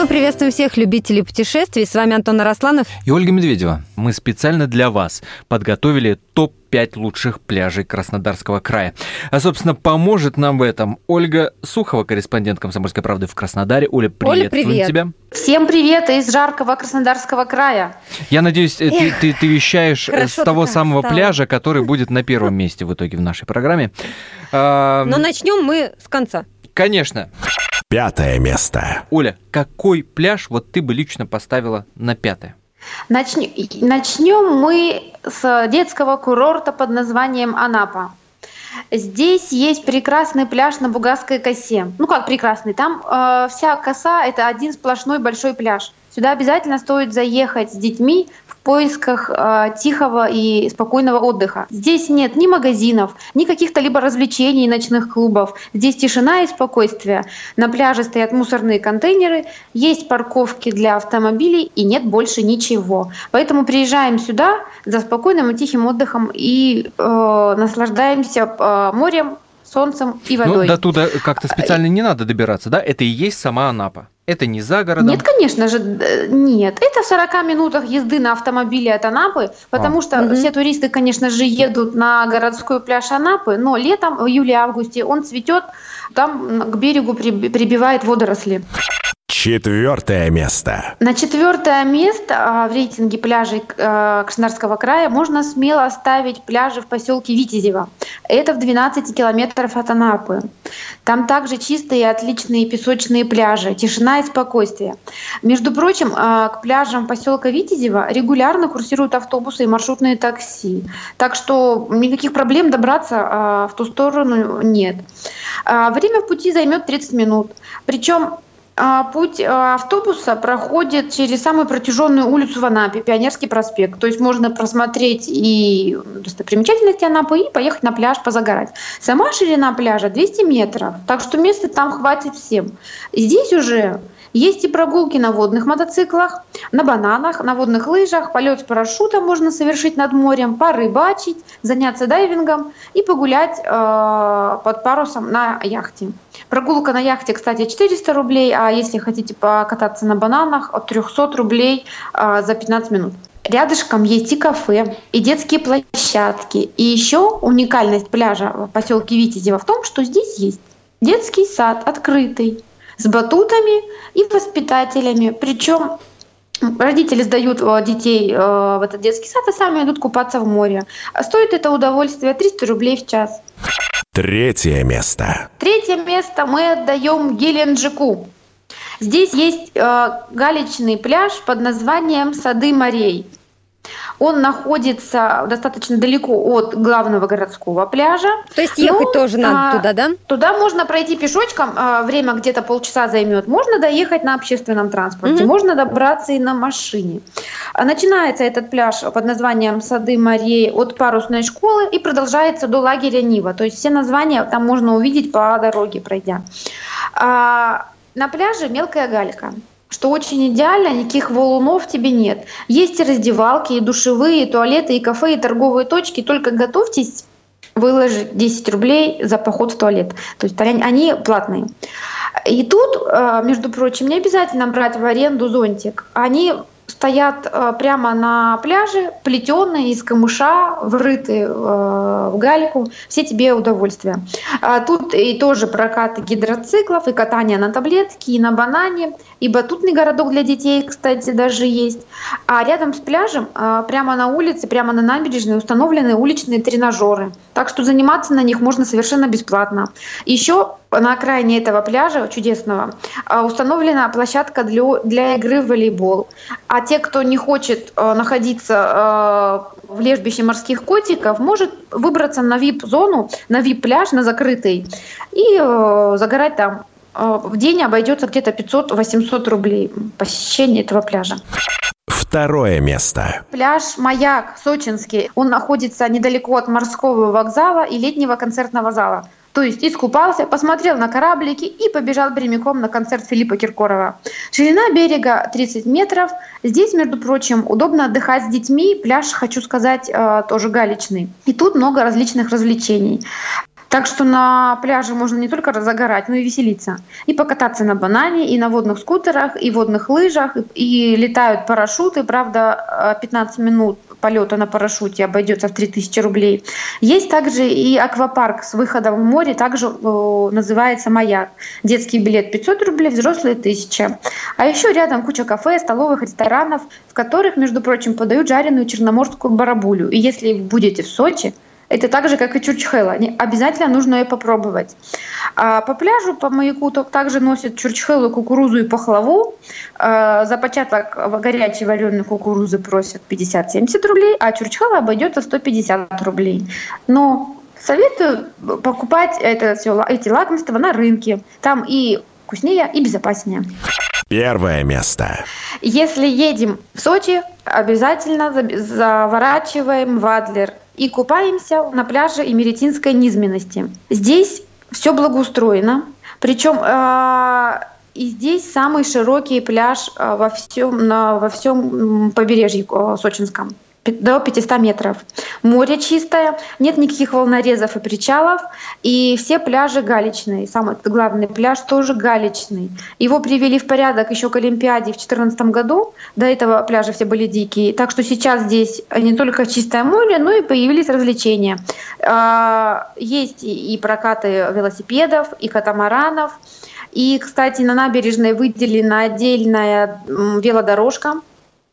Мы приветствуем всех любителей путешествий. С вами Антон Арасланов и Ольга Медведева. Мы специально для вас подготовили топ 5 лучших пляжей Краснодарского края. А, собственно, поможет нам в этом Ольга Сухова, корреспондент «Комсомольской правды» в Краснодаре. Оля, приветствуем Оля, привет. тебя. Всем привет из жаркого Краснодарского края. Я надеюсь, ты, ты, ты вещаешь с того самого стало. пляжа, который будет на первом месте в итоге в нашей программе. Но начнем мы с конца. Конечно. Пятое место. Оля, какой пляж вот ты бы лично поставила на пятое? Начнем, начнем мы с детского курорта под названием Анапа. Здесь есть прекрасный пляж на Бугасской косе. Ну как прекрасный, там э, вся коса это один сплошной большой пляж. Сюда обязательно стоит заехать с детьми поисках э, тихого и спокойного отдыха. Здесь нет ни магазинов, ни каких-то либо развлечений, ночных клубов. Здесь тишина и спокойствие. На пляже стоят мусорные контейнеры, есть парковки для автомобилей и нет больше ничего. Поэтому приезжаем сюда за спокойным и тихим отдыхом и э, наслаждаемся э, морем, солнцем и ну, водой. Ну, до туда как-то специально не надо добираться, да? Это и есть сама Анапа. Это не за городом? Нет, конечно же, нет. Это в 40 минутах езды на автомобиле от Анапы, потому а. что угу. все туристы, конечно же, едут на городской пляж Анапы, но летом, в июле-августе, он цветет, там к берегу прибивает водоросли. Четвертое место. На четвертое место а, в рейтинге пляжей а, Краснодарского края можно смело ставить пляжи в поселке Витязево. Это в 12 километров от Анапы. Там также чистые и отличные песочные пляжи, тишина и спокойствие. Между прочим, а, к пляжам поселка Витязево регулярно курсируют автобусы и маршрутные такси. Так что никаких проблем добраться в ту сторону нет. Время в пути займет 30 минут. Причем а, путь а, автобуса проходит через самую протяженную улицу в Анапе, Пионерский проспект. То есть можно просмотреть и достопримечательности Анапы и поехать на пляж позагорать. Сама ширина пляжа 200 метров, так что места там хватит всем. Здесь уже есть и прогулки на водных мотоциклах, на бананах, на водных лыжах, полет с парашютом можно совершить над морем, порыбачить, заняться дайвингом и погулять э, под парусом на яхте. Прогулка на яхте, кстати, 400 рублей, а если хотите покататься на бананах, от 300 рублей э, за 15 минут. Рядышком есть и кафе, и детские площадки. И еще уникальность пляжа в поселке Витязева в том, что здесь есть детский сад открытый, с батутами и воспитателями. Причем Родители сдают э, детей э, в этот детский сад, а сами идут купаться в море. Стоит это удовольствие 300 рублей в час. Третье место. Третье место мы отдаем Геленджику. Здесь есть э, галечный пляж под названием Сады морей. Он находится достаточно далеко от главного городского пляжа. То есть ехать но, тоже надо а, туда, да? Туда можно пройти пешочком, а, время где-то полчаса займет. Можно доехать на общественном транспорте, угу. можно добраться и на машине. А, начинается этот пляж под названием Сады морей от парусной школы и продолжается до лагеря Нива. То есть все названия там можно увидеть по дороге пройдя. А, на пляже мелкая галька что очень идеально, никаких валунов тебе нет. Есть и раздевалки, и душевые, и туалеты, и кафе, и торговые точки. Только готовьтесь выложить 10 рублей за поход в туалет. То есть они платные. И тут, э, между прочим, не обязательно брать в аренду зонтик. Они стоят э, прямо на пляже, плетеные из камыша, врыты э, в гальку. Все тебе удовольствие. А тут и тоже прокат гидроциклов, и катание на таблетке, и на банане, и батутный городок для детей, кстати, даже есть. А рядом с пляжем, э, прямо на улице, прямо на набережной установлены уличные тренажеры. Так что заниматься на них можно совершенно бесплатно. Еще на окраине этого пляжа чудесного установлена площадка для, для игры в волейбол. А те, кто не хочет э, находиться э, в лежбище морских котиков, может выбраться на вип-зону, на вип-пляж, на закрытый, и загорать там. В день обойдется где-то 500-800 рублей посещение этого пляжа. Второе место. Пляж «Маяк» сочинский. Он находится недалеко от морского вокзала и летнего концертного зала. То есть искупался, посмотрел на кораблики и побежал прямиком на концерт Филиппа Киркорова. Ширина берега 30 метров. Здесь, между прочим, удобно отдыхать с детьми. Пляж, хочу сказать, э, тоже галечный. И тут много различных развлечений. Так что на пляже можно не только загорать, но и веселиться. И покататься на банане, и на водных скутерах, и водных лыжах, и, и летают парашюты. Правда, 15 э, минут полета на парашюте обойдется в 3000 рублей. Есть также и аквапарк с выходом в море, также э, называется «Маяк». Детский билет 500 рублей, взрослые 1000. А еще рядом куча кафе, столовых, ресторанов, в которых, между прочим, подают жареную черноморскую барабулю. И если будете в Сочи, это так же, как и чурчхела. Обязательно нужно ее попробовать. А по пляжу, по маяку также носят чурчхелу, кукурузу и пахлаву. А за початок горячей вареной кукурузы просят 50-70 рублей, а чурчхела обойдется 150 рублей. Но советую покупать это все, эти лакомства на рынке. Там и вкуснее, и безопаснее. Первое место. Если едем в Сочи, обязательно заворачиваем в Адлер и купаемся на пляже Имеретинской низменности. Здесь все благоустроено, причем э, и здесь самый широкий пляж э, во всем, на, во всем побережье э, сочинском до 500 метров. Море чистое, нет никаких волнорезов и причалов, и все пляжи галечные. Самый главный пляж тоже галечный. Его привели в порядок еще к Олимпиаде в 2014 году. До этого пляжи все были дикие. Так что сейчас здесь не только чистое море, но и появились развлечения. А, есть и прокаты велосипедов, и катамаранов. И, кстати, на набережной выделена отдельная велодорожка,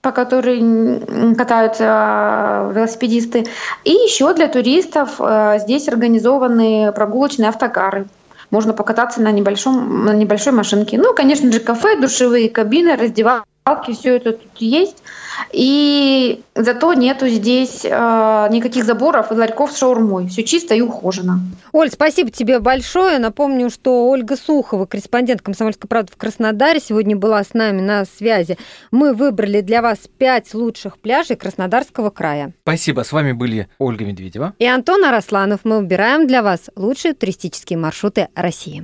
по которой катаются э, велосипедисты. И еще для туристов э, здесь организованы прогулочные автокары. Можно покататься на, небольшом, на небольшой машинке. Ну, конечно же, кафе, душевые кабины, раздевалки, все это тут есть. И зато нету здесь э, никаких заборов и ларьков с шаурмой. Все чисто и ухожено. Оль, спасибо тебе большое. Напомню, что Ольга Сухова, корреспондент «Комсомольской правды» в Краснодаре, сегодня была с нами на связи. Мы выбрали для вас пять лучших пляжей Краснодарского края. Спасибо. С вами были Ольга Медведева и Антон Арасланов. Мы выбираем для вас лучшие туристические маршруты России.